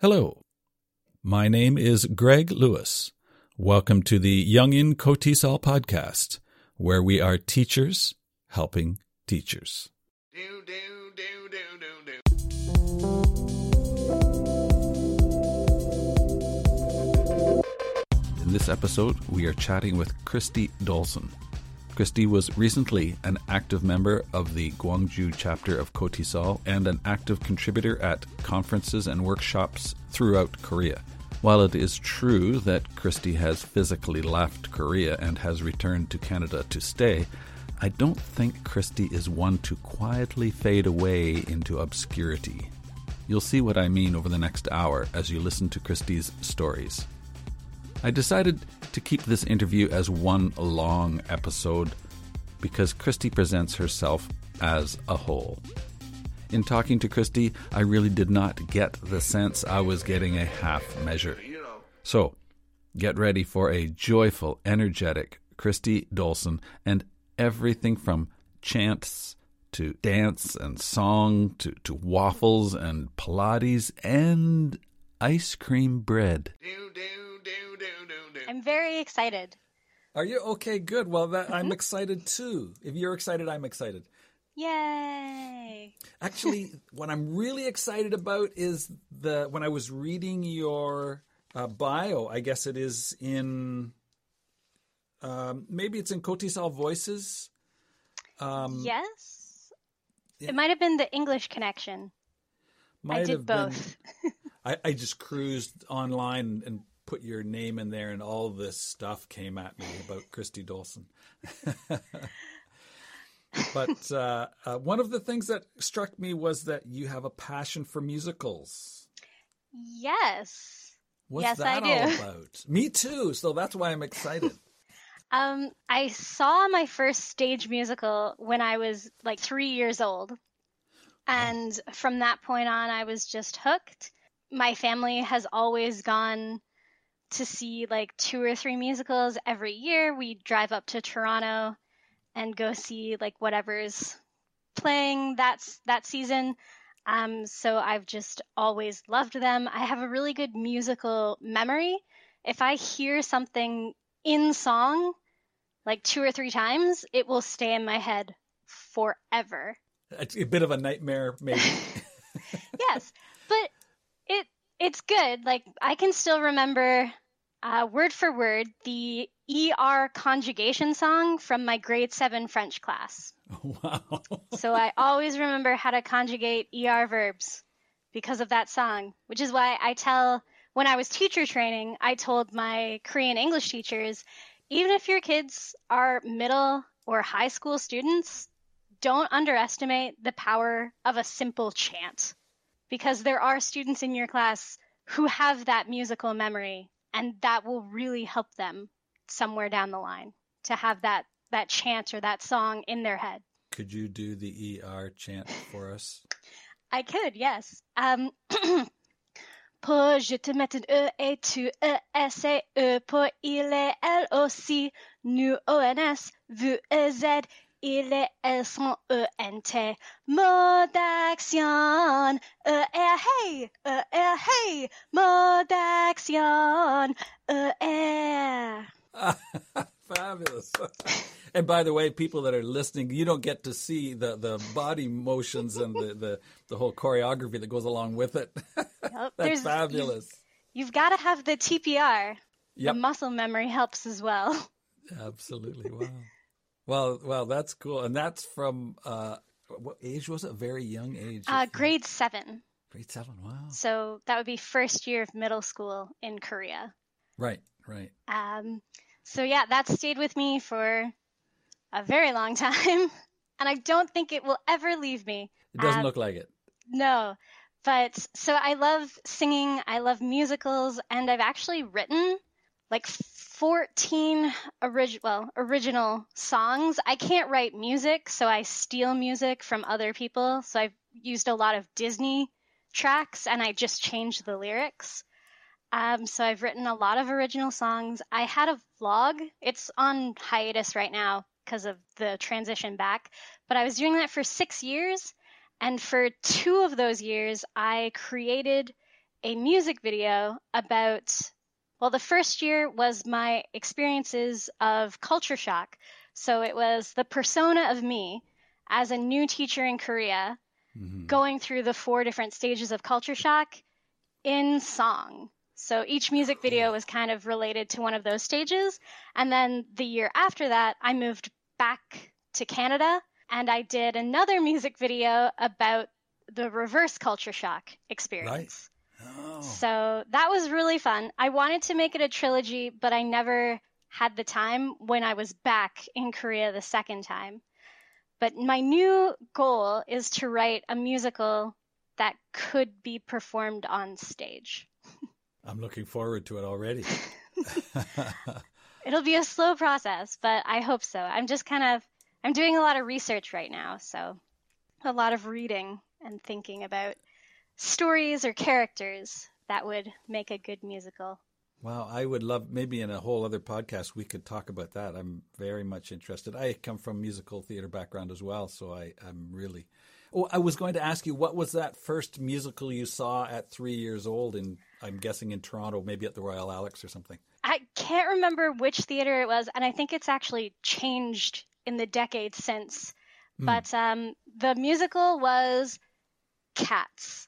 Hello, my name is Greg Lewis. Welcome to the Yongin KOTESOL podcast, where we are teachers helping teachers. Do, do, do, do, do, do. In this episode, we are chatting with Kristy Dolson. Kristy was recently an active member of the Gwangju chapter of KOTESOL and an active contributor at conferences and workshops throughout Korea. While it is true that Kristy has physically left Korea and has returned to Canada to stay, I don't think Kristy is one to quietly fade away into obscurity. You'll see what I mean over the next hour as you listen to Kristy's stories. I decided to keep this interview as one long episode because Kristy presents herself as a whole. In talking to Kristy, I really did not get the sense I was getting a half measure. So, get ready for a joyful, energetic Kristy Dolson and everything from chants to dance and song to, to waffles and Pilates and ice cream bread. do, do, do, do, do, do. I'm very excited. Are you okay? Good. Well, that, I'm excited too. If you're excited, I'm excited. Yay! Actually, what I'm really excited about is the when I was reading your uh, bio. I guess it is in um, maybe it's in KOTESOL Voices. Um, yes? yeah. It might have been the English connection. I might did have been- both. I, I just cruised online and put your name in there, and all this stuff came at me about Kristy Dolson. but uh, uh, one of the things that struck me was that you have a passion for musicals. Yes. What's Yes, I that do. all about? Me too. So that's why I'm excited. Um, I saw my first stage musical when I was like three years old. And from that point on, I was just hooked. My family has always gone to see like two or three musicals every year. We drive up to Toronto and go see like whatever's playing that's that season. Um, so I've just always loved them. I have a really good musical memory. If I hear something in song like two or three times, it will stay in my head forever. It's a bit of a nightmare, maybe. yes, it's good. Like I can still remember uh, word for word the ER conjugation song from my grade seven French class. wow. So I always remember how to conjugate ER verbs because of that song, which is why I tell when I was teacher training, I told my Korean English teachers, even if your kids are middle or high school students, don't underestimate the power of a simple chant because there are students in your class who have that musical memory and that will really help them somewhere down the line to have that that chant or that song in their head. Could you do the ER chant for us? I could, yes. Um, Pour je te mets un E et tu E S et E pour il est L aussi nous O N S V E Z il est euh, son E N T mot d'action E R hey E R hey mot d'action E R Fabulous. and by the way, people that are listening, you don't get to see the, the body motions and the, the, the whole choreography that goes along with it. Yep, That's there's- fabulous. You've got to have the TPR. Yep. The muscle memory helps as well. Absolutely. Wow. Well, well, that's cool. And that's from uh, what age was it? A very young age. Uh, grade seven. grade seven. Wow. So that would be first year of middle school in Korea. Right, right. Um, so yeah, that stayed with me for a very long time, and I don't think it will ever leave me. It doesn't Um, look like it. No, but so I love singing. I love musicals, and I've actually written like 14 orig- well, original songs. I can't write music, so I steal music from other people. So I've used a lot of Disney tracks, and I just changed the lyrics. Um, so I've written a lot of original songs. I had a vlog. It's on hiatus right now because of the transition back, but I was doing that for six years. And for two of those years, I created a music video about, well, the first year was my experiences of culture shock. So it was the persona of me as a new teacher in Korea Mhm. going through the four different stages of culture shock in song. So each music video was kind of related to one of those stages. And then the year after that, I moved back to Canada and I did another music video about the reverse culture shock experience. Oh. So that was really fun. I wanted to make it a trilogy, but I never had the time when I was back in Korea the second time. But my new goal is to write a musical that could be performed on stage. I'm looking forward to it already. It'll be a slow process, but I hope so. I'm just kind of I'm doing a lot of research right now, so a lot of reading and thinking about stories or characters that would make a good musical. Wow, I would love maybe in a whole other podcast we could talk about that. I'm very much interested. I come from musical theater background as well, so I, I'm really. Oh, I was going to ask you, what was that first musical you saw at three years old? In I'm guessing in Toronto, maybe at the Royal Alex or something. I can't remember which theater it was, and I think it's actually changed in the decades since. Hmm. But um, the musical was Cats.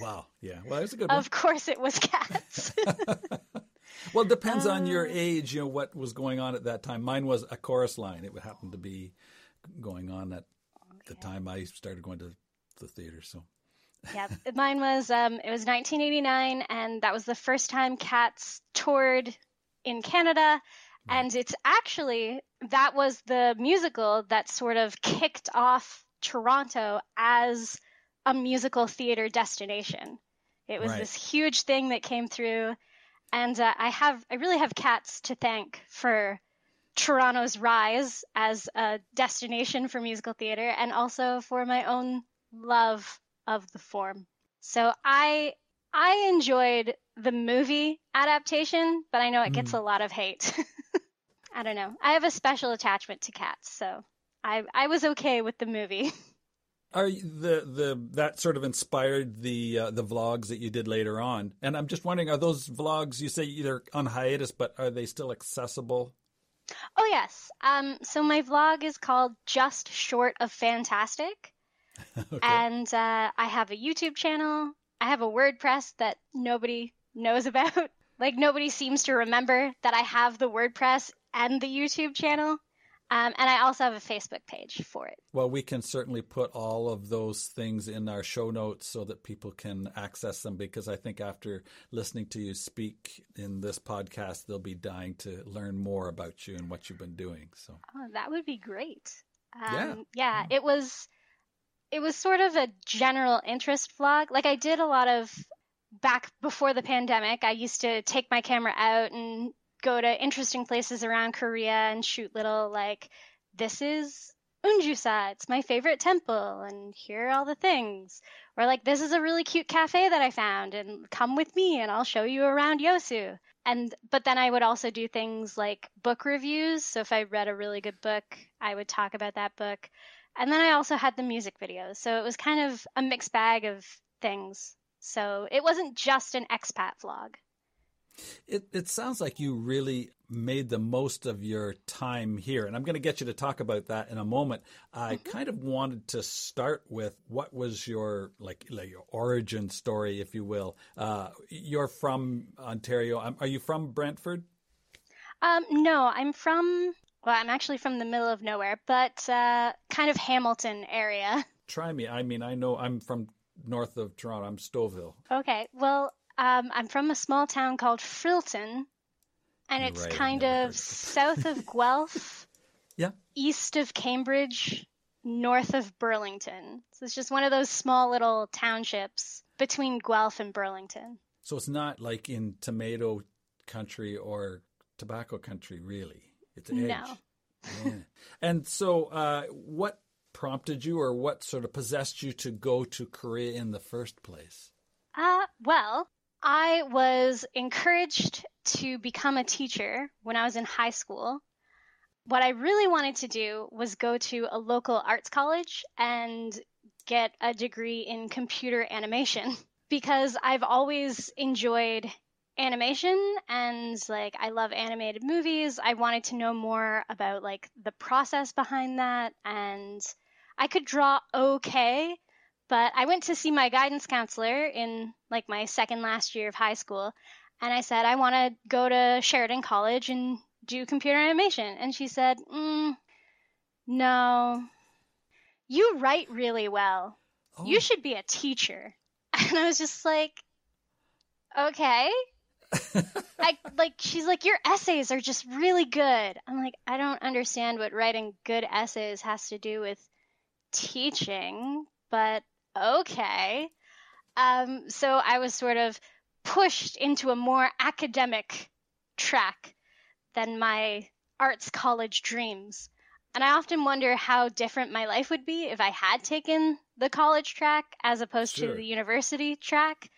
Wow, yeah. Well, it's a good one. Of course, it was Cats. Well, it depends on your Uh, age, you know, what was going on at that time. Mine was a chorus line. It would happen to be going on at the time I started going to the theater. So, yeah, mine was. Um, it was 1989, and that was the first time Cats toured in Canada. And it's actually that was the musical that sort of kicked off Toronto as a musical theater destination. It was Right. this huge thing that came through, and uh, I have I really have Cats to thank for Toronto's rise as a destination for musical theater, and also for my own love of the form. So I I enjoyed the movie adaptation, but I know it gets a lot of hate. I don't know. I have a special attachment to cats, so I I was okay with the movie. are the the that sort of inspired the uh, the vlogs that you did later on? And I'm just wondering, are those vlogs you say either on hiatus, but are they still accessible? oh yes. Um so my vlog is called Just Short of Fantastic. Okay. And uh, I have a YouTube channel. I have a WordPress that nobody knows about. Like nobody seems to remember that I have the WordPress and the YouTube channel. Um, and I also have a Facebook page for it. Well, we can certainly put all of those things in our show notes so that people can access them because I think after listening to you speak in this podcast, they'll be dying to learn more about you and what you've been doing. So, Oh, that would be great. Yeah. Um, yeah, it was it was sort of a general interest vlog. Like I did a lot of back before the pandemic. I used to take my camera out and go to interesting places around Korea and shoot little like this is Unjusa, it's my favorite temple and here are all the things. Or like this is a really cute cafe that I found and come with me and I'll show you around Yosu. And but then I would also do things like book reviews. So if I read a really good book, I would talk about that book. And then I also had the music videos. So it was kind of a mixed bag of things. So it wasn't just an expat vlog. It, it sounds like you really made the most of your time here. And I'm going to get you to talk about that in a moment. I kind of wanted to start with what was your like, like your origin story, if you will. Uh, you're from Ontario. Um, Are you from Brantford? Um, no, I'm from, well, I'm actually from the middle of nowhere, but uh, kind of Hamilton area. Try me. I mean, I know I'm from north of Toronto. I'm Stouffville. Okay, well, um, I'm from a small town called Freelton, and it's right, kind of of south of Guelph, Yeah. east of Cambridge, north of Burlington. So it's just one of those small little townships between Guelph and Burlington. So it's not like in tomato country or tobacco country, really. It's edge. No. Yeah. And so, uh, what prompted you, or what sort of possessed you to go to Korea in the first place? Uh, well, I was encouraged to become a teacher when I was in high school. What I really wanted to do was go to a local arts college and get a degree in computer animation. because I've always enjoyed animation and like I love animated movies. I wanted to know more about like the process behind that and I could draw okay, but I went to see my guidance counselor in like my second last year of high school and I said I want to go to Sheridan College and do computer animation and she said, mm, "No. You write really well. Oh, You should be a teacher." And I was just like, "Okay." I like she's like your essays are just really good. I'm like I don't understand what writing good essays has to do with teaching, but okay. Um so I was sort of pushed into a more academic track than my arts college dreams. And I often wonder how different my life would be if I had taken the college track as opposed Sure. to the university track.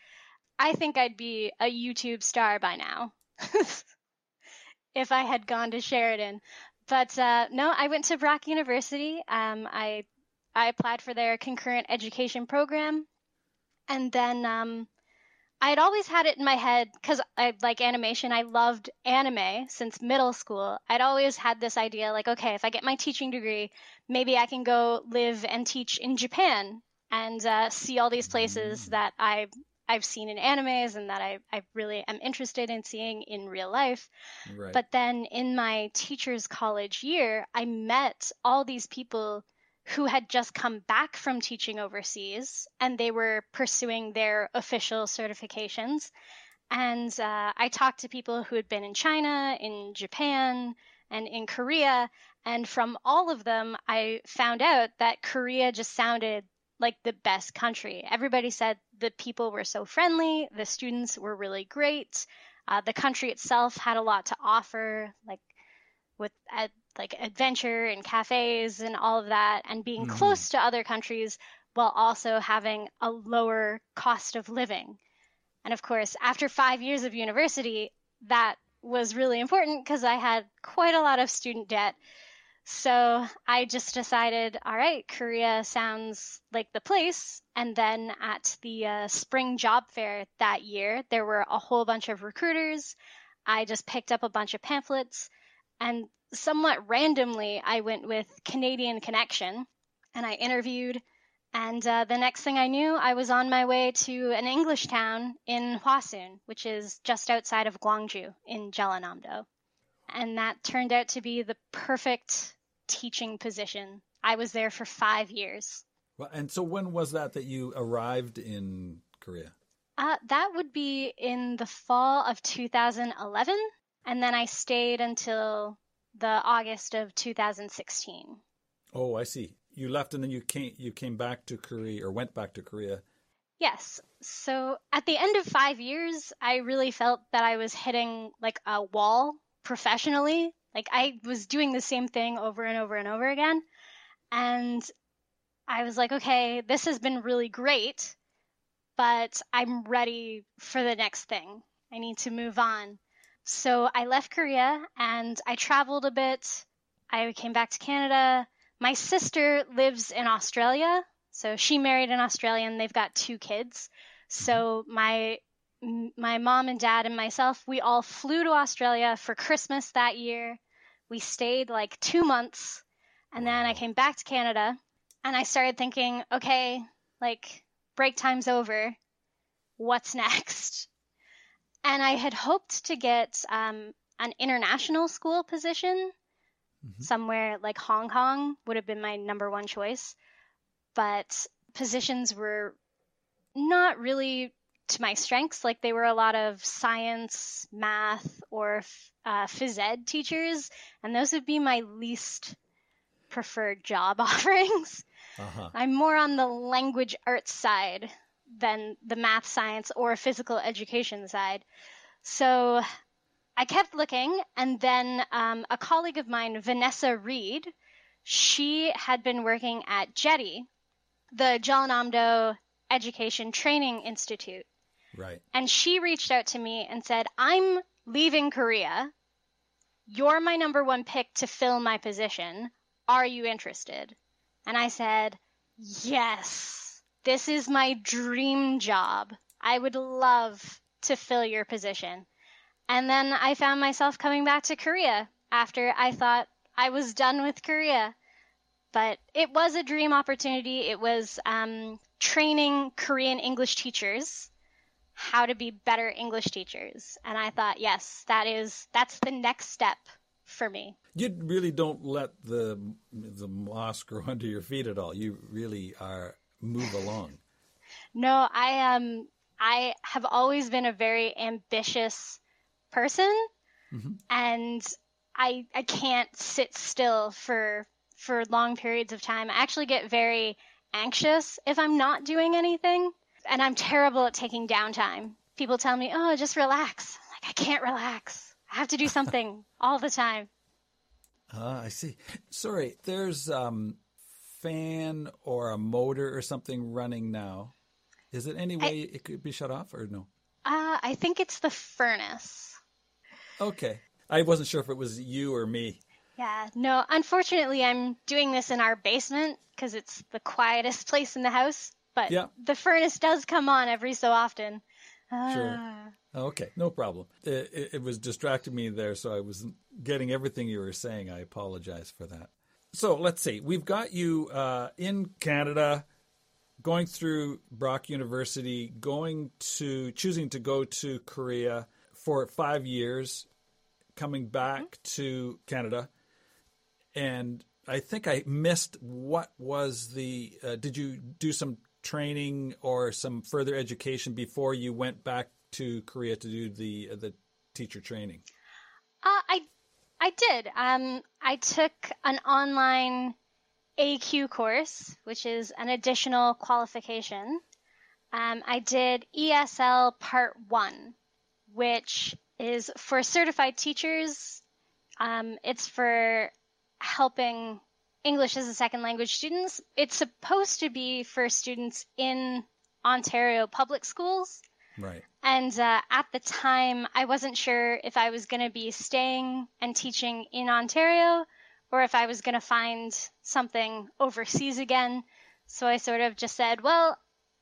I think I'd be a YouTube star by now if I had gone to Sheridan. But uh, no, I went to Brock University. Um, I I applied for their concurrent education program, and then um, I had always had it in my head because I like animation. I loved anime since middle school. I'd always had this idea, like, okay, if I get my teaching degree, maybe I can go live and teach in Japan and uh, see all these places that I I've seen in animes and that I, I really am interested in seeing in real life. right. But then in my teacher's college year, I met all these people who had just come back from teaching overseas and they were pursuing their official certifications. And uh, I talked to people who had been in China, in Japan, and in Korea. And from all of them, I found out that Korea just sounded like the best country. Everybody said the people were so friendly, the students were really great, uh, the country itself had a lot to offer, like with uh, like adventure and cafes and all of that, and being Mhm. close to other countries while also having a lower cost of living. And of course, after five years of university, that was really important because I had quite a lot of student debt. So I just decided, all right, Korea sounds like the place. And then at the uh, spring job fair that year, there were a whole bunch of recruiters. I just picked up a bunch of pamphlets and somewhat randomly, I went with Canadian Connection and I interviewed. And uh, the next thing I knew, I was on my way to an English town in Hwasun, which is just outside of Gwangju in Jeollanam-do. And that turned out to be the perfect teaching position. I was there for five years. Well, and so when was that that you arrived in Korea? Uh, that would be in the fall of 2011, and then I stayed until the August of 2016. Oh, I see. You left and then you came you came back to Korea or went back to Korea. Yes. So at the end of five years, I really felt that I was hitting like a wall professionally. Like I was doing the same thing over and over and over again. And I was like, okay, this has been really great, but I'm ready for the next thing. I need to move on. So I left Korea and I traveled a bit. I came back to Canada. My sister lives in Australia. So she married an Australian. They've got two kids. So my my mom and dad and myself, we all flew to Australia for Christmas that year. We stayed like 2 months and then I came back to Canada and I started thinking, okay, like break time's over. What's next? And I had hoped to get um, an international school position Mhm. somewhere like Hong Kong would have been my number one choice. But positions were not really to my strengths. Like they were a lot of science, math, or uh, phys ed teachers, and those would be my least preferred job offerings. Uh-huh. I'm more on the language arts side than the math, science, or physical education side. So I kept looking, and then um, a colleague of mine, Vanessa Reed, she had been working at JETI, the Jeollanam-do Education Training Institute, Right. and she reached out to me and said, "I'm leaving Korea. You're my number one pick to fill my position. Are you interested?" And I said, "Yes. This is my dream job. I would love to fill your position. And then I found myself coming back to Korea after I thought I was done with Korea. But it was a dream opportunity. It was um, training Korean English teachers how to be better English teachers. And I thought, yes, that is that's the next step for me. You really don't let the the moss grow under your feet at all. You really are move along. No, I um I have always been a very ambitious person Mm-hmm. and I I can't sit still for for long periods of time. I actually get very anxious if I'm not doing anything, and I'm terrible at taking downtime. People tell me, "Oh, just relax." I'm like I can't relax. I have to do something all the time. Ah, I see. Sorry, there's um fan or a motor or something running now. Is it any way it could be shut off or no? Uh, I think it's the furnace. Okay. I wasn't sure if it was you or me. Yeah, no, unfortunately, I'm doing this in our basement because it's the quietest place in the house. But Yeah. the furnace does come on every so often. Sure. Ah. Okay, no problem. It, it, it was distracting me there, so I wasn't getting everything you were saying. I apologize for that. So let's see. We've got you uh, in Canada, going through Brock University, going to choosing to go to Korea for five years, coming back to Canada, and I think I missed what was the. Uh, did you do some training or some further education before you went back to Korea to do the uh, the teacher training? Uh, I I did. Um, I took an online AQ course, which is an additional qualification. Um, I did ESL Part One, which is for certified teachers. Um, it's for helping English as a second language students. It's supposed to be for students in Ontario public schools. Right. And uh, at the time, I wasn't sure if I was going to be staying and teaching in Ontario or if I was going to find something overseas again. So I sort of just said, well,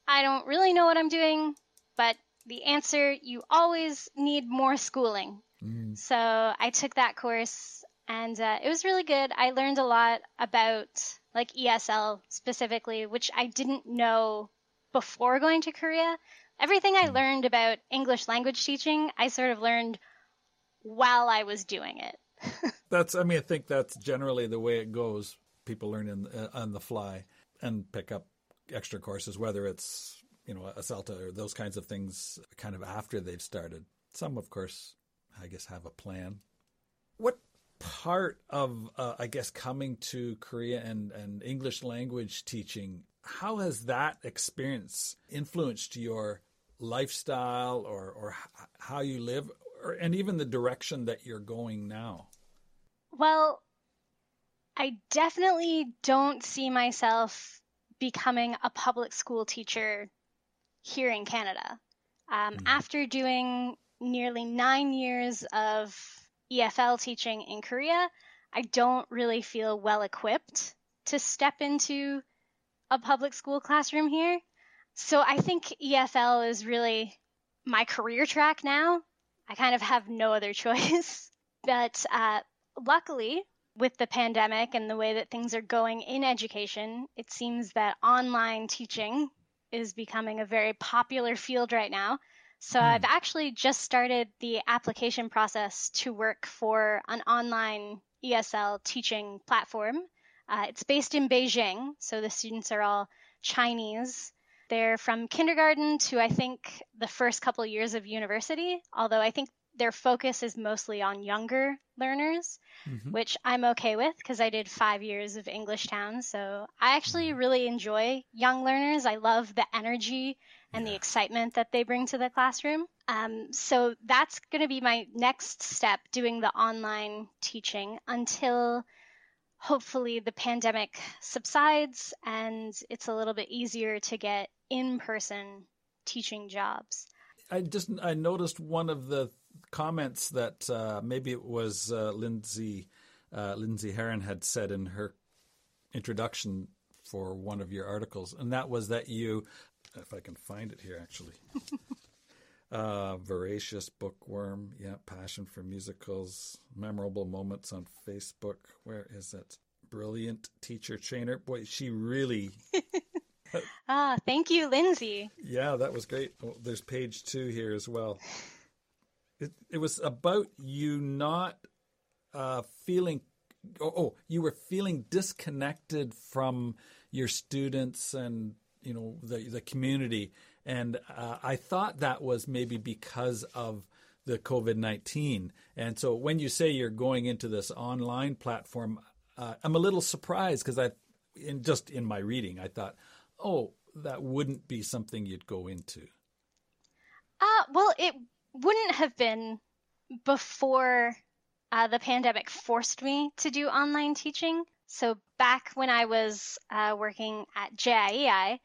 I don't really know what I'm doing, but the answer you always need more schooling. So I took that course and uh, it was really good. I learned a lot about like ESL specifically, which I didn't know before going to Korea. Everything I learned about English language teaching, I sort of learned while I was doing it. That's. I mean, I think that's generally the way it goes. People learn in, uh, on the fly and pick up extra courses, whether it's you know a CELTA or those kinds of things, kind of after they've started. Some, of course, I guess have a plan. What part of uh, I guess coming to Korea and and English language teaching? How has that experience influenced your lifestyle or or how you live, or, and even the direction that you're going now? Well, I definitely don't see myself becoming a public school teacher here in Canada. Um, After doing nearly nine years of EFL teaching in Korea, I don't really feel well equipped to step into a public school classroom here. So I think EFL is really my career track now. I kind of have no other choice. But uh, luckily, with the pandemic and the way that things are going in education, it seems that online teaching is becoming a very popular field right now. So I've actually just started the application process to work for an online ESL teaching platform. Uh, it's based in Beijing, so the students are all Chinese. They're from kindergarten to I think the first couple years of university, although I think their focus is mostly on younger learners, which I'm okay with because I did five years of English Town. So I actually really enjoy young learners. I love the energy and the excitement that they bring to the classroom. Um, so that's going to be my next step doing the online teaching until hopefully the pandemic subsides and it's a little bit easier to get in person teaching jobs. I just I noticed one of the comments that uh, maybe it was uh, Lindsay uh, Lindsay Herron had said in her introduction for one of your articles, and that was that you if I can find it here, actually. uh, voracious bookworm. Yeah, passion for musicals. Memorable moments on Facebook. Where is it? Brilliant teacher trainer. Boy, she really. Ah, thank you, Lindsay. Yeah, that was great. Oh, there's page two here as well. It, it was about you not uh, feeling. Oh, oh, you were feeling disconnected from your students and you know the the community, and uh, I thought that was maybe because of the COVID nineteen. And so when you say you're going into this online platform, uh, I'm a little surprised because I, in just in my reading, I thought, oh, that wouldn't be something you'd go into. Uh, well, it wouldn't have been before uh, the pandemic forced me to do online teaching. So back when I was uh, working at JIEI,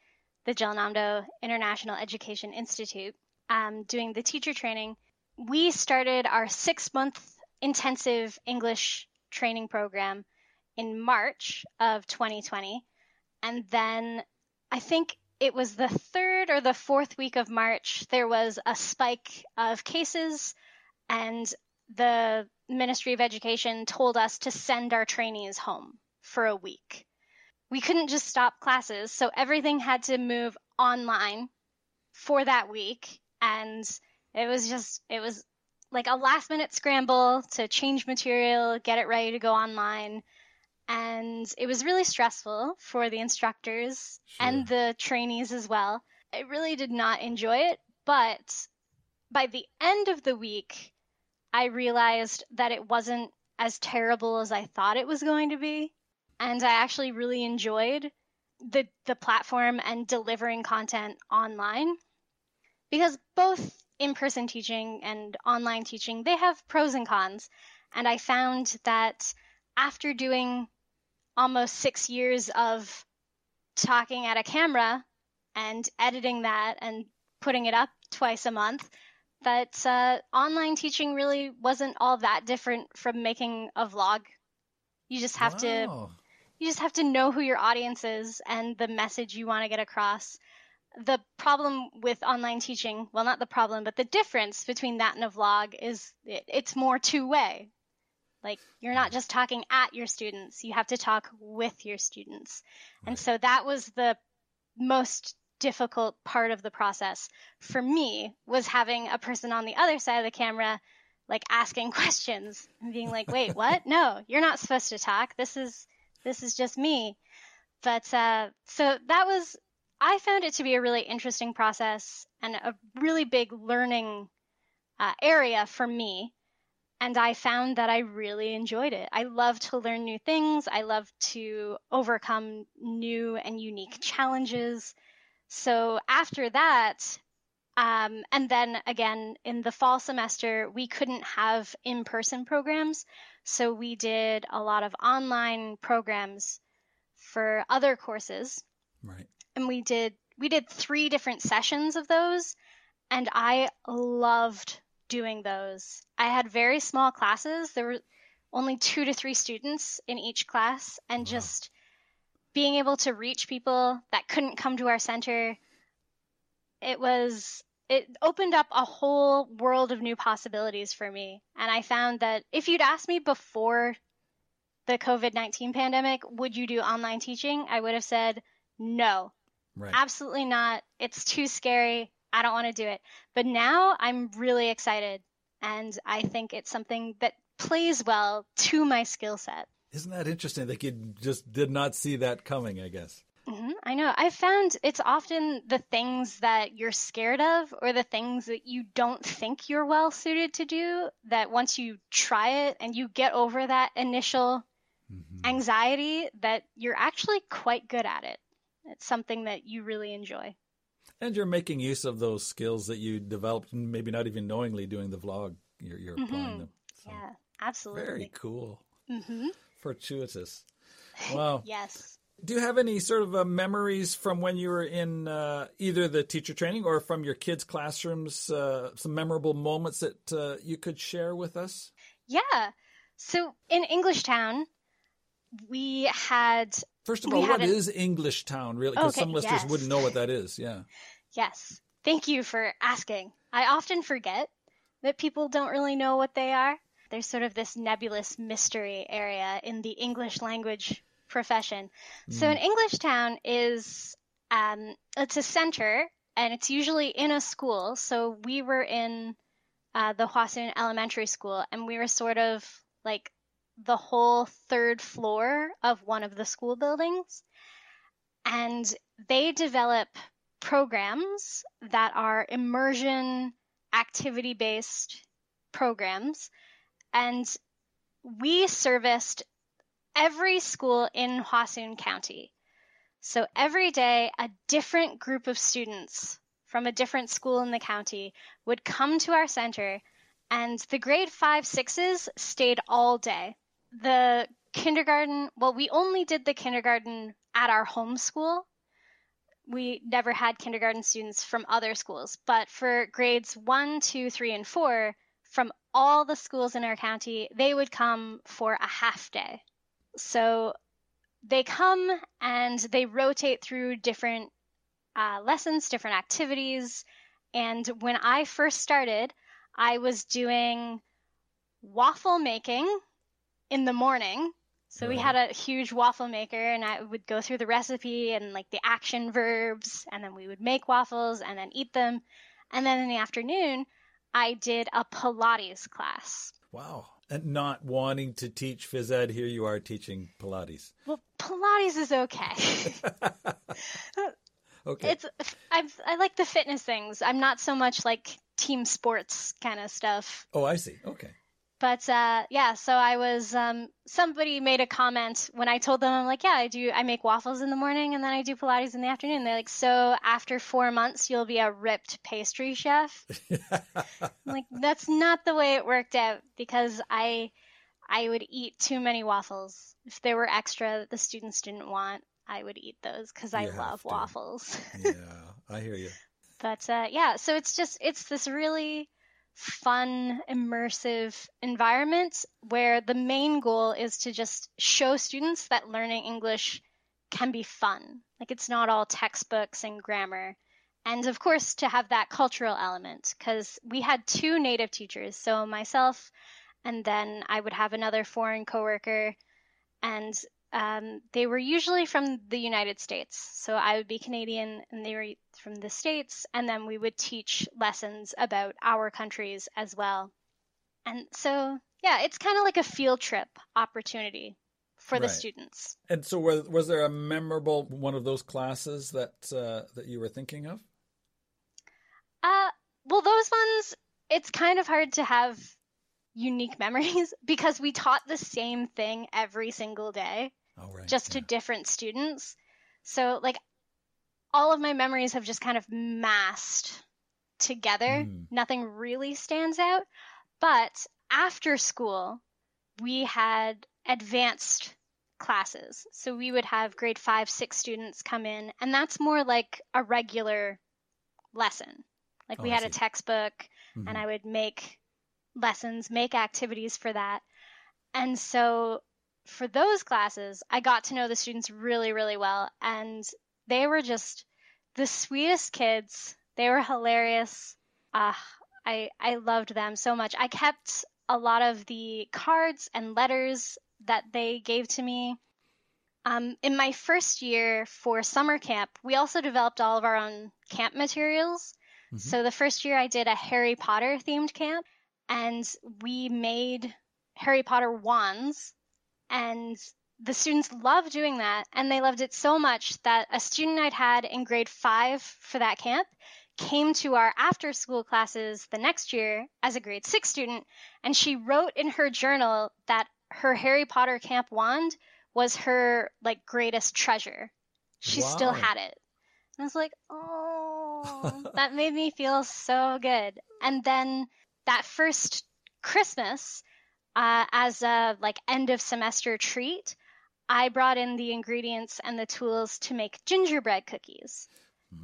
the Jeollanam-do International Education Institute, um, doing the teacher training, we started our six month intensive English training program in March of 2020. And then I think it was the third or the fourth week of March, there was a spike of cases, and the Ministry of Education told us to send our trainees home for a week. We couldn't just stop classes, so everything had to move online for that week. And it was just, it was like a last minute scramble to change material, get it ready to go online. And it was really stressful for the instructors Sure. and the trainees as well. I really did not enjoy it, but by the end of the week, I realized that it wasn't as terrible as I thought it was going to be. And I actually really enjoyed the the platform and delivering content online because both in-person teaching and online teaching they have pros and cons and i found that after doing almost 6 years of talking at a camera and editing that and putting it up twice a month that uh, online teaching really wasn't all that different from making a vlog you just have to you just have to know who your audience is and the message you want to get across. The problem with online teaching, well, not the problem, but the difference between that and a vlog is it, it's more two way. Like, you're not just talking at your students, you have to talk with your students. And so that was the most difficult part of the process for me was having a person on the other side of the camera like asking questions and being like wait what no you're not supposed to talk this is this is just me. But uh, so that was, I found it to be a really interesting process and a really big learning uh, area for me. And I found that I really enjoyed it. I love to learn new things. I love to overcome new and unique challenges. So after that, um, and then again in the fall semester, we couldn't have in person programs. So we did a lot of online programs for other courses Right. and we did we did three different sessions of those and I loved doing those. I had very small classes. There were only 2 to 3 students in each class and Wow. just being able to reach people that couldn't come to our center it was it opened up a whole world of new possibilities for me. And I found that if you'd asked me before the COVID 19 pandemic, would you do online teaching? I would have said, no, Right. absolutely not. It's too scary. I don't want to do it. But now I'm really excited. And I think it's something that plays well to my skill set. Isn't that interesting? Like you just did not see that coming, I guess. hmm I know. I found it's often the things that you're scared of or the things that you don't think you're well suited to do that once you try it and you get over that initial Mhm. anxiety, that you're actually quite good at it. It's something that you really enjoy. And you're making use of those skills that you developed, maybe not even knowingly doing the vlog. You're, you're applying Mhm. them. So, Yeah, absolutely. Very cool. hmm Fortuitous. Wow. Yes. Do you have any sort of uh, memories from when you were in uh, either the teacher training or from your kids' classrooms? Uh, some memorable moments that uh, you could share with us? Yeah. So in English Town, we had First of all, what haven't- is English Town, really? Because Okay, some listeners yes. wouldn't know what that is. Yeah. Yes. Thank you for asking. I often forget that people don't really know what they are. There's sort of this nebulous mystery area in the English language profession. So an English town is um, it's a center and it's usually in a school. So we were in uh, the Hwasun Elementary School and we were sort of like the whole third floor of one of the school buildings. And they develop programs that are immersion activity based programs. And we serviced every school in Hwasun County. So every day, a different group of students from a different school in the county would come to our center, and the grade five, sixes stayed all day. The kindergarten, well, we only did the kindergarten at our home school. We never had kindergarten students from other schools, but for grades one, two, three, and four, from all the schools in our county, they would come for a half day. So they come and they rotate through different uh, lessons, different activities. And when I first started, I was doing waffle making in the morning. So we had a huge waffle maker, and I would go through the recipe and like the action verbs, and then we would make waffles and then eat them. And then in the afternoon, I did a Pilates class. Wow. And not wanting to teach phys ed, here you are teaching Pilates. Well, Pilates is okay. Okay. it's I I like the fitness things. I'm not so much like team sports kind of stuff. oh, I see. Okay. But uh, yeah, so I was um, somebody made a comment when I told them I'm like, yeah, I do. I make waffles in the morning and then I do Pilates in the afternoon. They're like, so after four months you'll be a ripped pastry chef. I'm like that's not the way it worked out because I I would eat too many waffles. If there were extra that the students didn't want, I would eat those because I love to. waffles. yeah, I hear you. But uh, yeah, so it's just it's this really fun, immersive environment where the main goal is to just show students that learning English can be fun. Like it's not all textbooks and grammar. And of course, to have that cultural element, because we had two native teachers, so myself, and then I would have another foreign coworker, and um, they were usually from the United States. So I would be Canadian and they were from the States, and then we would teach lessons about our countries as well. And so, yeah, it's kind of like a field trip opportunity for the Right. students. And so, was, was there a memorable one of those classes that uh, that you were thinking of? Uh, well, those ones, it's kind of hard to have unique memories because we taught the same thing every single day. Oh, right. just yeah. to different students. So like all of my memories have just kind of massed together. Mm. Nothing really stands out. But after school, we had advanced classes. So we would have grade five, six students come in, and that's more like a regular lesson. Like Oh, we had a textbook, Mhm. and I would make lessons, make activities for that. And so for those classes, I got to know the students really, really well. And they were just the sweetest kids. They were hilarious. Uh, I, I loved them so much. I kept a lot of the cards and letters that they gave to me. Um, in my first year for summer camp, we also developed all of our own camp materials. Mhm. So the first year I did a Harry Potter themed camp and we made Harry Potter wands and the students loved doing that and they loved it so much that a student I'd had in grade 5 for that camp came to our after school classes the next year as a grade 6 student and she wrote in her journal that her Harry Potter camp wand was her like greatest treasure. She still had it. And I was like, "Oh, that made me feel so good." And then that first Christmas, uh, as a like end of semester treat, I brought in the ingredients and the tools to make gingerbread cookies.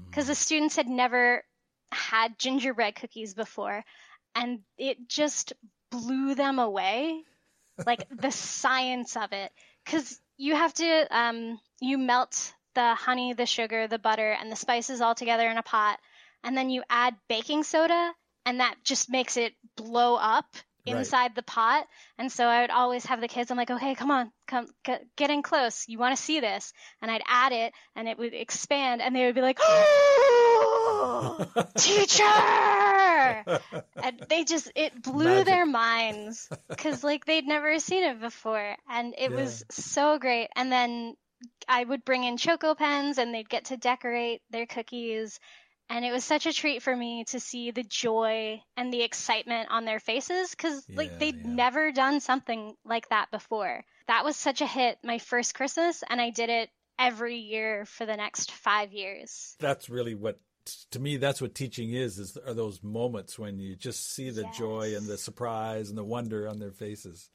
Because the students had never had gingerbread cookies before, and it just blew them away, like the science of it. Because you have to, um, you melt the honey, the sugar, the butter, and the spices all together in a pot, and then you add baking soda, and that just makes it blow up Right. inside the pot. And so I would always have the kids. I'm like, okay, come on, come get, get in close. You want to see this? And I'd add it, and it would expand, and they would be like, oh, teacher! and they just it blew Magic. their minds because like they'd never seen it before, and it was so great. And then I would bring in choco pens, and they'd get to decorate their cookies. And it was such a treat for me to see the joy and the excitement on their faces because like they'd yeah. never done something like that before. That was such a hit my first Christmas, and I did it every year for the next five years. That's really what to me that's what teaching is is are those moments when you just see the joy and the surprise and the wonder on their faces.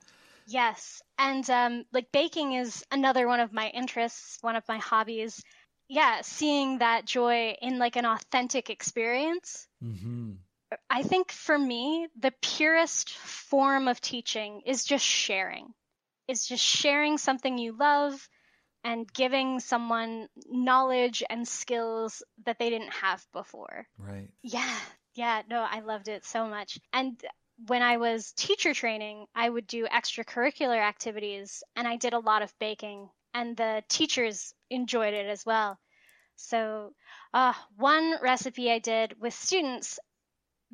Yes, and um, like baking is another one of my interests, one of my hobbies. Yeah, seeing that joy in like an authentic experience. Mhm. I think for me, the purest form of teaching is just sharing. is just sharing something you love and giving someone knowledge and skills that they didn't have before. Right. Yeah, yeah, no, I loved it so much. And when I was teacher training, I would do extracurricular activities and I did a lot of baking, and the teachers enjoyed it as well. So, uh, one recipe I did with students,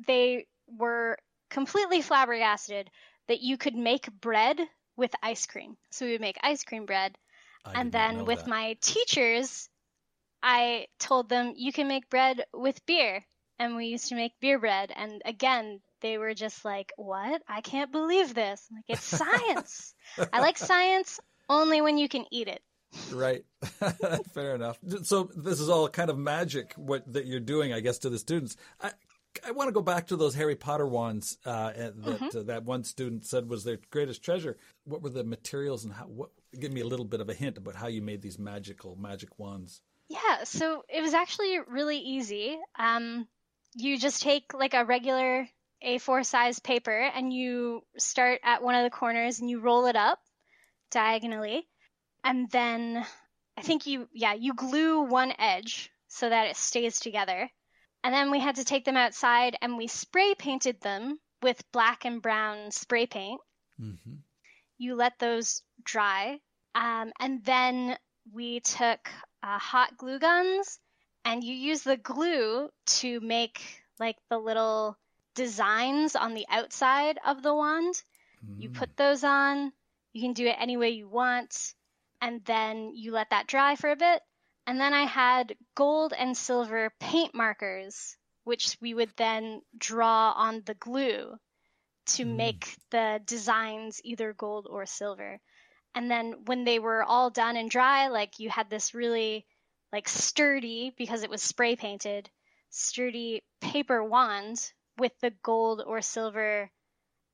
they were completely flabbergasted that you could make bread with ice cream. So we would make ice cream bread I and then with that. my teachers, I told them you can make bread with beer. And we used to make beer bread. And again, they were just like, What? I can't believe this. I'm like, it's science. I like science only when you can eat it. Right. Fair enough. So this is all kind of magic what that you're doing, I guess, to the students. I, I want to go back to those Harry Potter wands uh, that Mm-hmm. uh, that one student said was their greatest treasure. What were the materials and how? What, give me a little bit of a hint about how you made these magical magic wands. Yeah, so it was actually really easy. Um, you just take like a regular A4 size paper and you start at one of the corners and you roll it up diagonally. And then I think you, yeah, you glue one edge so that it stays together. And then we had to take them outside and we spray painted them with black and brown spray paint Mm-hmm. you let those dry. Um, and then we took uh, hot glue guns and you use the glue to make like the little designs on the outside of the wand. You Mm. put those on. You can do it any way you want. And then you let that dry for a bit. And then I had gold and silver paint markers, which we would then draw on the glue to Mm. make the designs either gold or silver. And then when they were all done and dry, like you had this really like sturdy because it was spray painted, sturdy paper wand with the gold or silver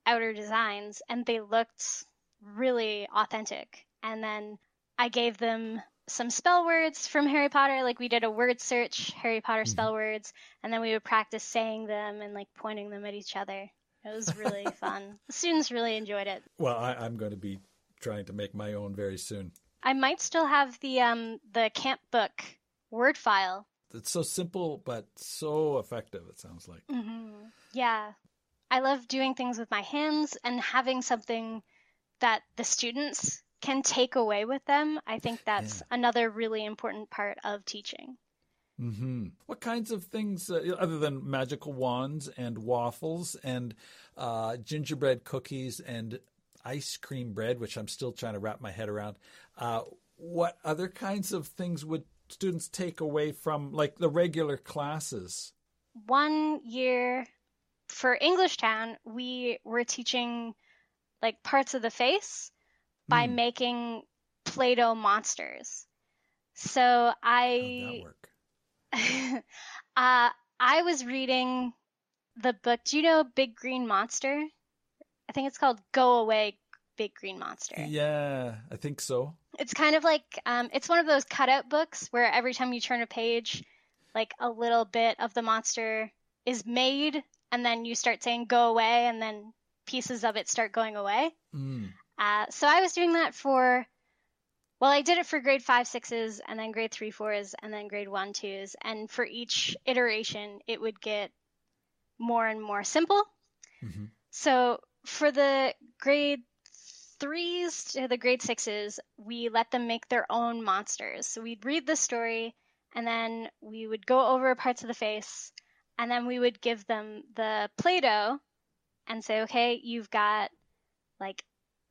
outer designs and they looked really authentic. And then I gave them some spell words from Harry Potter. Like we did a word search, Harry Potter spell words, and then we would practice saying them and like pointing them at each other. It was really fun. The students really enjoyed it. Well, I, I'm going to be trying to make my own very soon. I might still have the um the camp book word file. It's so simple but so effective. It sounds like. hmm Yeah. I love doing things with my hands and having something that the students can take away with them. I think that's another really important part of teaching. Mm-hmm. What kinds of things, uh, other than magical wands and waffles and uh, gingerbread cookies and ice cream bread, which I'm still trying to wrap my head around, uh, what other kinds of things would students take away from like the regular classes? One year for English Town, we were teaching like parts of the face by Hmm. making Play Doh monsters. So I that work? uh, I was reading the book. Do you know Big Green Monster? I think it's called Go Away, Big Green Monster. Yeah, I think so. It's kind of like um, it's one of those cutout books where every time you turn a page, like a little bit of the monster is made, and then you start saying "Go away," and then pieces of it start going away. Mm. Uh, so I was doing that for well, I did it for grade five, sixes, and then grade three, fours, and then grade one, twos. And for each iteration, it would get more and more simple. Mhm. So for the grade threes to the grade sixes, we let them make their own monsters. So we'd read the story, and then we would go over parts of the face, and then we would give them the Play Doh and say, okay, you've got like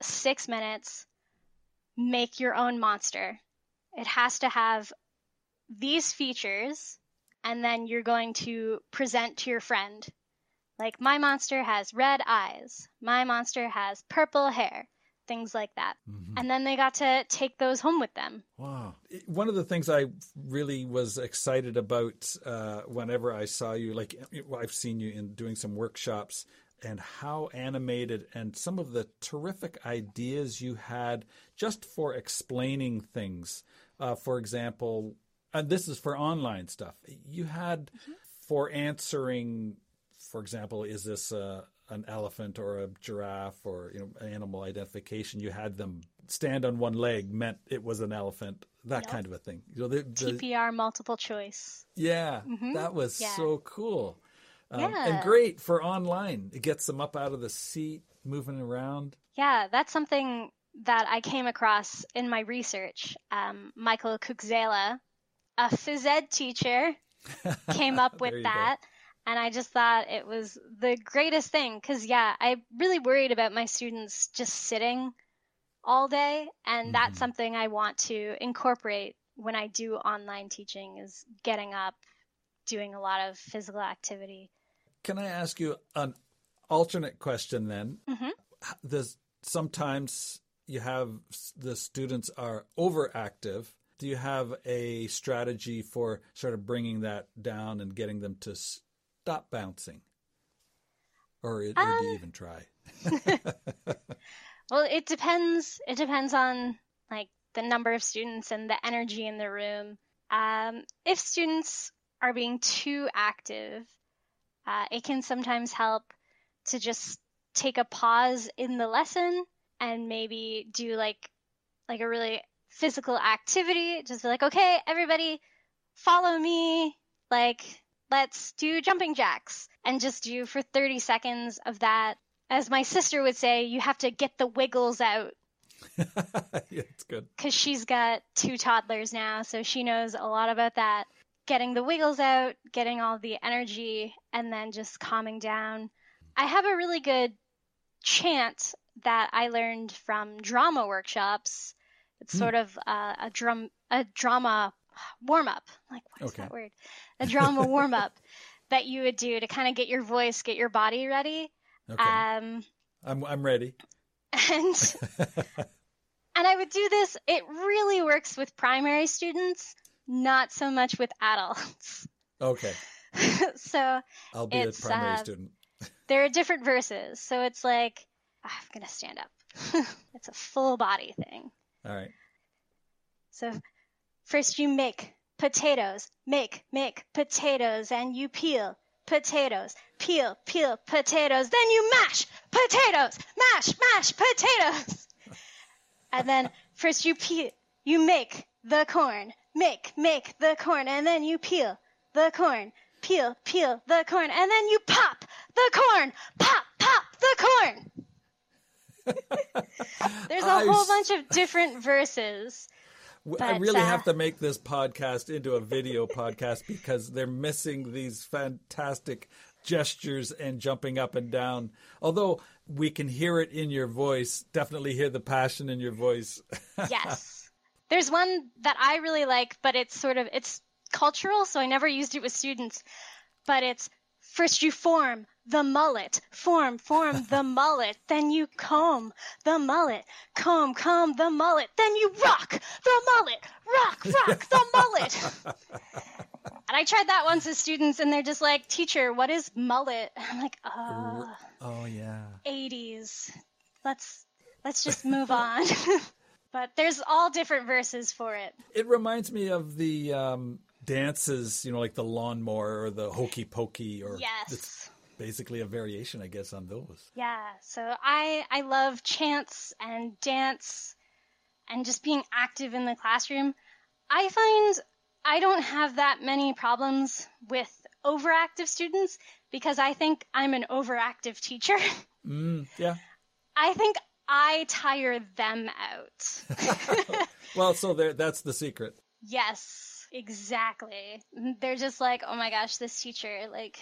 six minutes, make your own monster. It has to have these features, and then you're going to present to your friend. Like, my monster has red eyes, my monster has purple hair, things like that. Mhm. And then they got to take those home with them. Wow. One of the things I really was excited about uh, whenever I saw you, like I've seen you in doing some workshops, and how animated and some of the terrific ideas you had just for explaining things. Uh, for example, and this is for online stuff, you had for answering, for example, is this uh, an elephant or a giraffe or you know animal identification? You had them stand on one leg meant it was an elephant, that Yep. kind of a thing. You know, the, the, TPR multiple choice. yeah, Mhm. that was Yeah. so cool. Um, And great for online. It gets them up out of the seat, moving around. Yeah, that's something that I came across in my research. Um, Michael Kuczala, a phys ed teacher, came up with you go. that. And I just thought it was the greatest thing because, yeah, I really worried about my students just sitting all day. And Mhm. that's something I want to incorporate when I do online teaching is getting up, doing a lot of physical activity. Can I ask you an alternate question then? Mhm. There's sometimes you have the students are overactive. Do you have a strategy for sort of bringing that down and getting them to stop bouncing? Or, or do Um, you even try? Well, it depends. It depends on like the number of students and the energy in the room. Um, if students are being too active, uh, it can sometimes help to just take a pause in the lesson and maybe do like like a really physical activity. Just be like, okay, everybody, follow me. Like, let's do jumping jacks, and just do for 30 seconds of that as my sister would say, you have to get the wiggles out yeah, it's good. because she's got two toddlers now, so she knows a lot about that. Getting the wiggles out, getting all the energy, and then just calming down. I have a really good chant that I learned from drama workshops. It's Hmm. sort of uh, a drum, a drama warm up. Like what is Okay. that word? A drama warm up that you would do to kind of get your voice, get your body ready. Okay. Um, I'm, I'm ready. and and I would do this. It really works with primary students, not so much with adults. okay. so I'll be a primary uh, student. there are different verses. So it's like ah, I'm gonna stand up. it's a full body thing. All right. So first you make potatoes, make make potatoes, and you peel potatoes, peel peel potatoes. Then you mash potatoes, mash mash potatoes. and then first you peel, you make the corn, make make the corn, and then you peel the corn, peel peel the corn, and then you pop the corn, pop pop the corn. There's a I whole s- bunch of different verses. W- I But, really uh, have to make this podcast into a video podcast because they're missing these fantastic gestures and jumping up and down. Although we can hear it in your voice, definitely hear the passion in your voice. yes. There's one that I really like, but it's sort of it's cultural, so I never used it with students. But it's first you form the mullet, form, form the mullet, then you comb the mullet, comb, comb the mullet, then you rock the mullet, rock, rock the mullet. and I tried that once with students, and they're just like, "Teacher, what is mullet?" I'm like, "Uh, oh yeah. 80s. Let's let's just move on." but there's all different verses for it. It reminds me of the um, dances, you know, like the lawnmower or the hokey pokey, or Yes. it's basically a variation, I guess, on those. Yeah. So I I love chants and dance. and just being active in the classroom, I find I don't have that many problems with overactive students because I think I'm an overactive teacher. Mm, yeah. I think I tire them out. well, so there, that's the secret. yes, exactly. They're just like, oh my gosh, this teacher, like,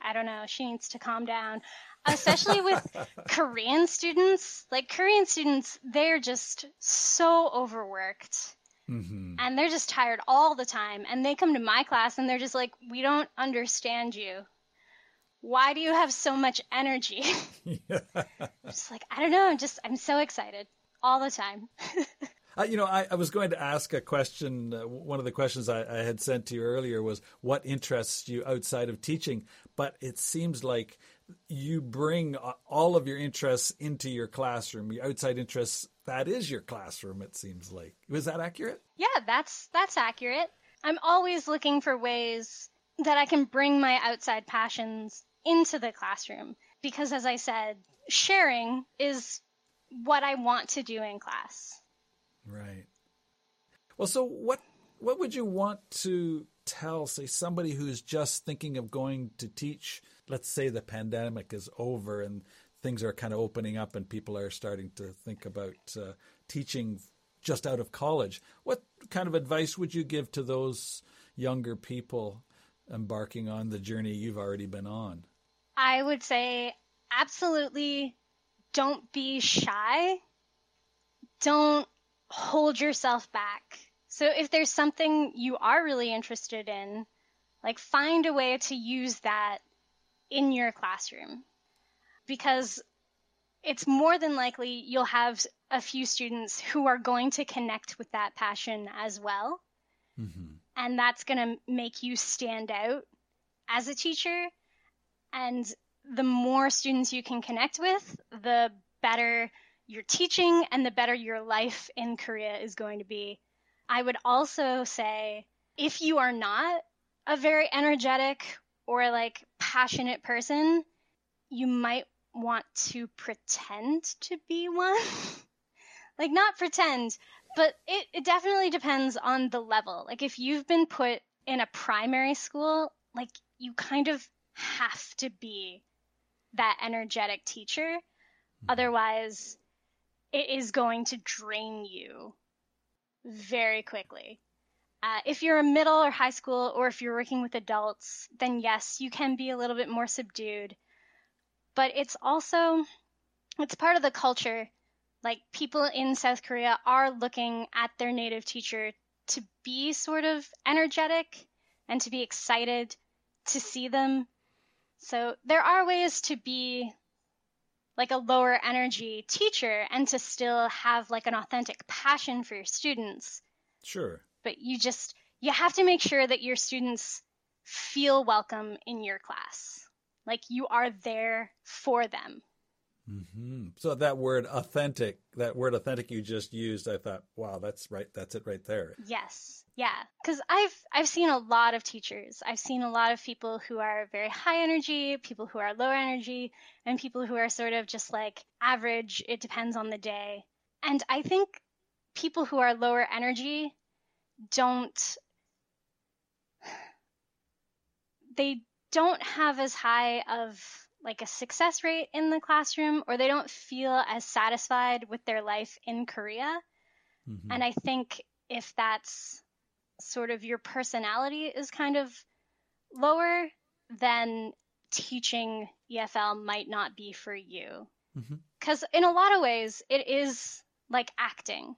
I don't know, she needs to calm down. Especially with Korean students. Like, Korean students, they're just so overworked. hmm and they're just tired all the time and they come to my class and they're just like we don't understand you why do you have so much energy just like i don't know i'm just i'm so excited all the time Uh, you know, I, I was going to ask a question. Uh, one of the questions I, I had sent to you earlier was what interests you outside of teaching, but it seems like you bring a- all of your interests into your classroom. Your outside interests, that is your classroom, it seems like. Was that accurate? yeah that's that's accurate i'm always looking for ways that i can bring my outside passions into the classroom because as i said sharing is what i want to do in class Right. Well, so what what would you want to tell, say, somebody who's just thinking of going to teach? Let's say the pandemic is over and things are kind of opening up and people are starting to think about uh, teaching just out of college. What kind of advice would you give to those younger people embarking on the journey you've already been on? I would say absolutely don't be shy. Don't hold yourself back. So if there's something you are really interested in, like find a way to use that in your classroom. Because it's more than likely you'll have a few students who are going to connect with that passion as well. Mm-hmm. And that's going to make you stand out as a teacher. And the more students you can connect with, the better your teaching and the better your life in Korea is going to be. I would also say if you are not a very energetic or like passionate person, you might want to pretend to be one. like, not pretend, but it, it definitely depends on the level. Like, if you've been put in a primary school, like, you kind of have to be that energetic teacher. Otherwise, it is going to drain you very quickly. Uh, if you're a middle or high school, or if you're working with adults, then yes, you can be a little bit more subdued. But it's also, it's part of the culture. Like people in South Korea are looking at their native teacher to be sort of energetic and to be excited to see them. So there are ways to be like a lower energy teacher and to still have like an authentic passion for your students Sure. but you just you have to make sure that your students feel welcome in your class like you are there for them Mm-hmm. So that word authentic, that word authentic you just used, I thought, wow, that's right. That's it right there. yes yeah because i've i've seen a lot of teachers i've seen a lot of people who are very high energy people who are low energy and people who are sort of just like average it depends on the day and i think people who are lower energy don't they don't have as high of like a success rate in the classroom or they don't feel as satisfied with their life in Korea. Mhm. And I think if that's sort of your personality is kind of lower, then teaching EFL might not be for you. Mm-hmm. Because in a lot of ways, it is like acting.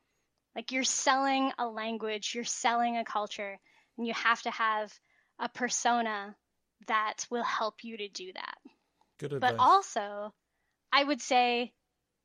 Like you're selling a language, you're selling a culture, and you have to have a persona that will help you to do that. Good advice. But also, I would say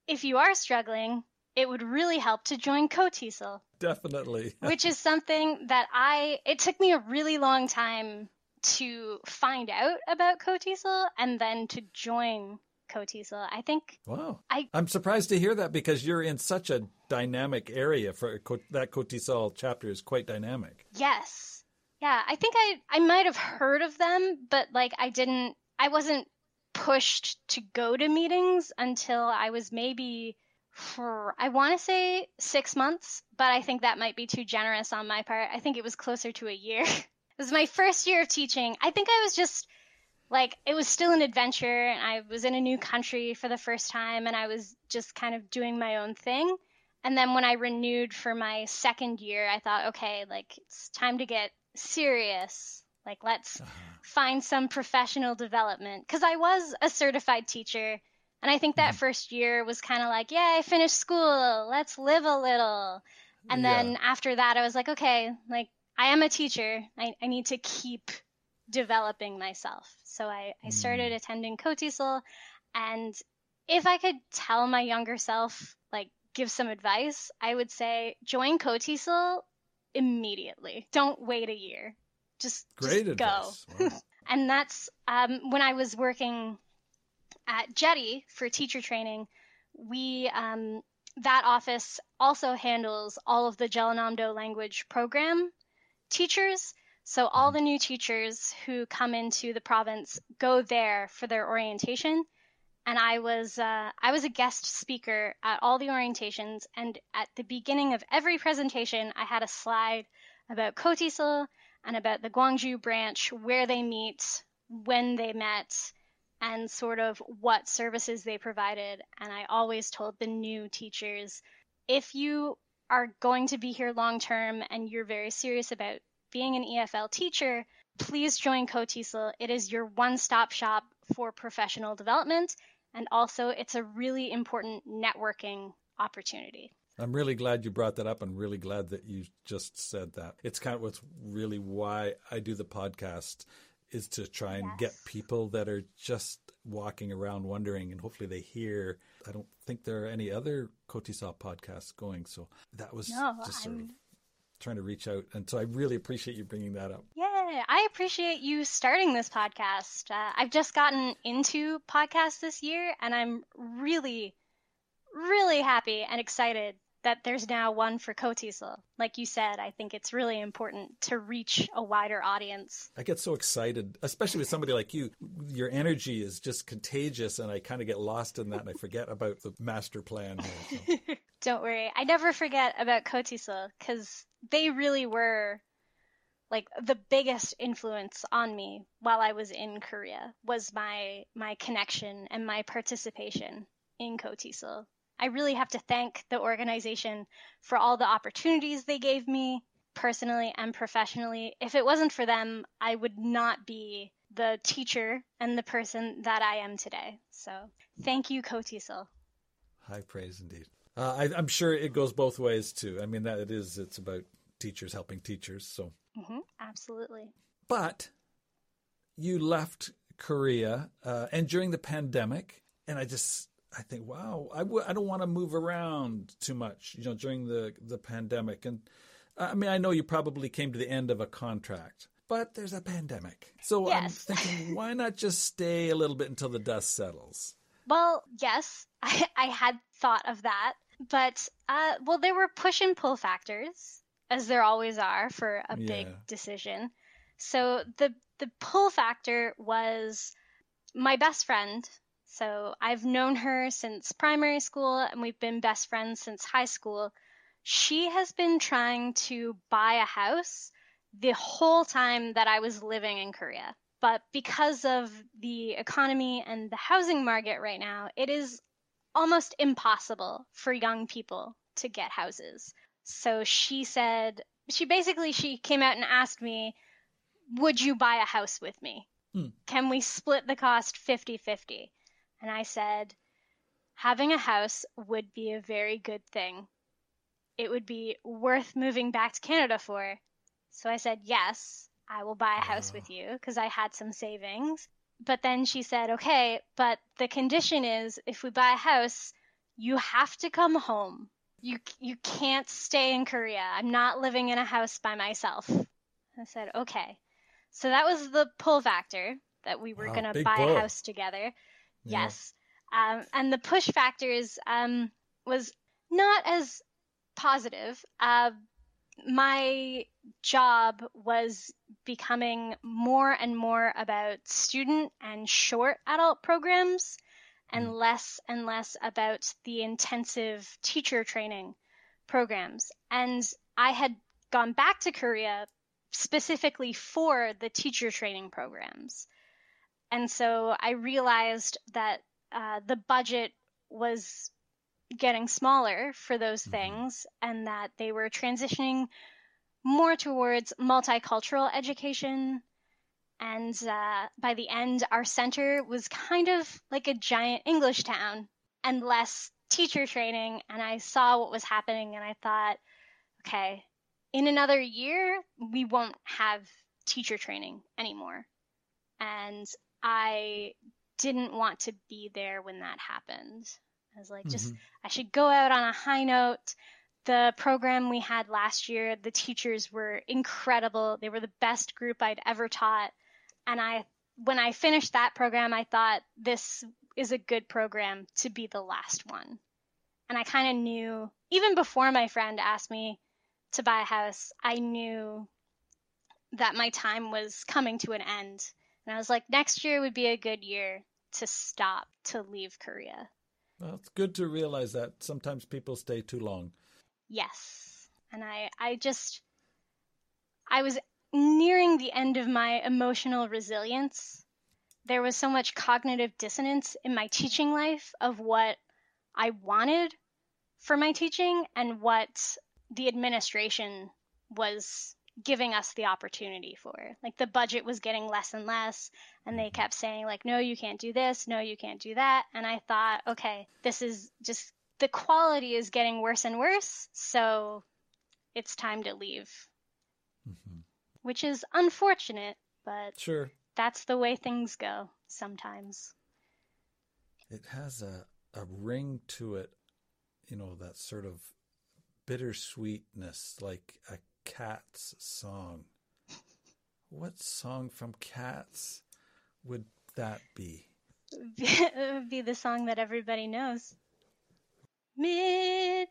if you are struggling, it would really help to join KOTESOL, Definitely. which is something that I, it took me a really long time to find out about KOTESOL and then to join KOTESOL. I think Wow. I- I'm surprised to hear that because you're in such a dynamic area for that KOTESOL chapter is quite dynamic. Yes. Yeah, I think I I might have heard of them, but like I didn't I wasn't pushed to go to meetings until I was maybe for, I want to say six months, but I think that might be too generous on my part. I think it was closer to a year. it was my first year of teaching. I think I was just like, it was still an adventure and I was in a new country for the first time and I was just kind of doing my own thing. And then when I renewed for my second year, I thought, okay, like it's time to get serious. Like, let's uh-huh. find some professional development. Because I was a certified teacher and I think that mm-hmm. first year was kind of like, yeah, I finished school. Let's live a little. And yeah. then after that, I was like, okay, like I am a teacher. I, I need to keep developing myself. So I, I started mm. attending KOTESOL. And if I could tell my younger self, like, give some advice, I would say join KOTESOL immediately. Don't wait a year. Just, Great just go. Wow. and that's um, when I was working at JETI for teacher training, we um, that office also handles all of the Jeollanam-do language program teachers. So all the new teachers who come into the province go there for their orientation. And I was uh, I was a guest speaker at all the orientations, and at the beginning of every presentation, I had a slide about KOTESOL and about the Gwangju branch, where they meet, when they met, and sort of what services they provided. And I always told the new teachers if you are going to be here long term and you're very serious about being an EFL teacher, please join KOTESOL. It is your one stop shop for professional development. And also, it's a really important networking opportunity. I'm really glad you brought that up and really glad that you just said that. It's kind of what's really why I do the podcast is to try and yes. get people that are just walking around wondering and hopefully they hear. I don't think there are any other KOTESOL podcasts going so that was no, just sort I'm... of trying to reach out and so i really appreciate you bringing that up. Yeah i appreciate you starting this podcast. Uh, i've just gotten into podcasts this year and i'm really really happy and excited that there's now one for KOTESOL. Like you said, I think it's really important to reach a wider audience. I get so excited, especially with somebody like you. Your energy is just contagious, and I kind of get lost in that and I forget about the master plan. Here, so. Don't worry. I never forget about KOTESOL because they really were like the biggest influence on me while I was in Korea was my my connection and my participation in KOTESOL. I really have to thank the organization for all the opportunities they gave me personally and professionally. If it wasn't for them, I would not be the teacher and the person that I am today. So thank you, KOTESOL. High praise indeed. Uh, I, am sure it goes both ways too. I mean, that it is. It's about teachers helping teachers. So mm-hmm, absolutely. But you left Korea, uh, and during the pandemic, and I just I think, wow, I w- I don't want to move around too much, you know, during the, the pandemic. And I mean, I know you probably came to the end of a contract, but there's a pandemic. So yes. I'm thinking, why not just stay a little bit until the dust settles? Well, yes, I, I had thought of that. But, uh, well, there were push and pull factors, as there always are for a yeah. big decision. So the, the pull factor was my best friend so I've known her since primary school and we've been best friends since high school. She has been trying to buy a house the whole time that I was living in Korea. But because of the economy and the housing market right now, it is almost impossible for young people to get houses. So she said, she basically she came out and asked me, "Would you buy a house with me? Hmm. Can we split the cost 50-50?" And I said, having a house would be a very good thing. It would be worth moving back to Canada for. So I said, yes, I will buy a house with oh. you because I had some savings. But then she said, okay, but the condition is if we buy a house, you have to come home. You, you can't stay in Korea. I'm not living in a house by myself. I said, okay. So that was the pull factor that we were wow, going to buy pull. a house together. Yes. Um, and the push factors um, was not as positive. Uh, my job was becoming more and more about student and short adult programs. and less and less about the intensive teacher training programs. And I had gone back to Korea specifically for the teacher training programs. And so I realized that uh, the budget was getting smaller for those Mhm. things and that they were transitioning more towards multicultural education. And uh, by the end, our center was kind of like a giant English town and less teacher training. And I saw what was happening and I thought, okay, in another year, we won't have teacher training anymore. And I didn't want to be there when that happened. I was like, just, Mhm. I should go out on a high note. The program we had last year, the teachers were incredible. They were the best group I'd ever taught. And I, when I finished that program, I thought this is a good program to be the last one. And I kind of knew, even before my friend asked me to buy a house, I knew that my time was coming to an end. And I was like, next year would be a good year to stop, to leave Korea. Well, it's good to realize that sometimes people stay too long. Yes. And I, I just, I was nearing the end of my emotional resilience. There was so much cognitive dissonance in my teaching life of what I wanted for my teaching and what the administration was giving us the opportunity for. Like the budget was getting less and less and they kept saying like no you can't do this, no you can't do that and I thought okay, this is just the quality is getting worse and worse, so it's time to leave. Mm-hmm. Which is unfortunate, but Sure, that's the way things go sometimes. it has a, a ring to it, you know, that sort of bittersweetness, like a cat's song. What song from Cats would that be? it would be the song that everybody knows. Midnight,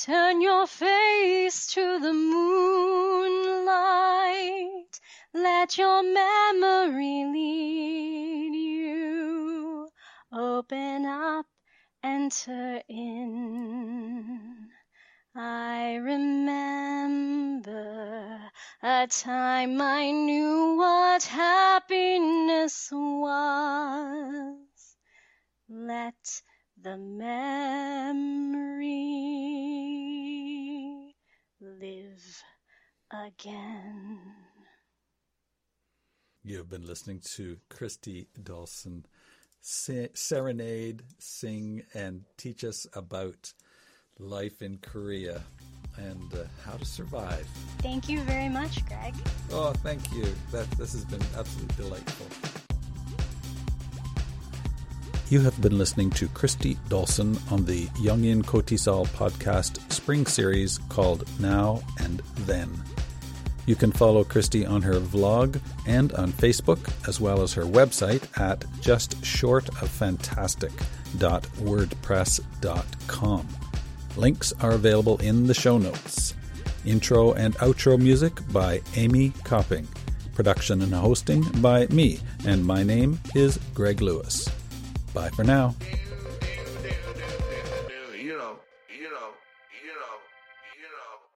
turn your face to the moonlight. Let your memory lead you. Open up, enter in. I remember a time I knew what happiness was. Let the memory live again. You have been listening to Kristy Dolson serenade, sing, and teach us about life in Korea and uh, how to survive. Thank you very much, Greg. Oh, thank you. That this has been absolutely delightful. You have been listening to Kristy Dolson on the Yongin KOTESOL podcast spring series called Now and Then. You can follow Kristy on her vlog and on Facebook, as well as her website at justshortoffantastic.wordpress.com. Links are available in the show notes. Intro and outro music by Amy Copping. Production and hosting by me, and my name is Greg Lewis. Bye for now.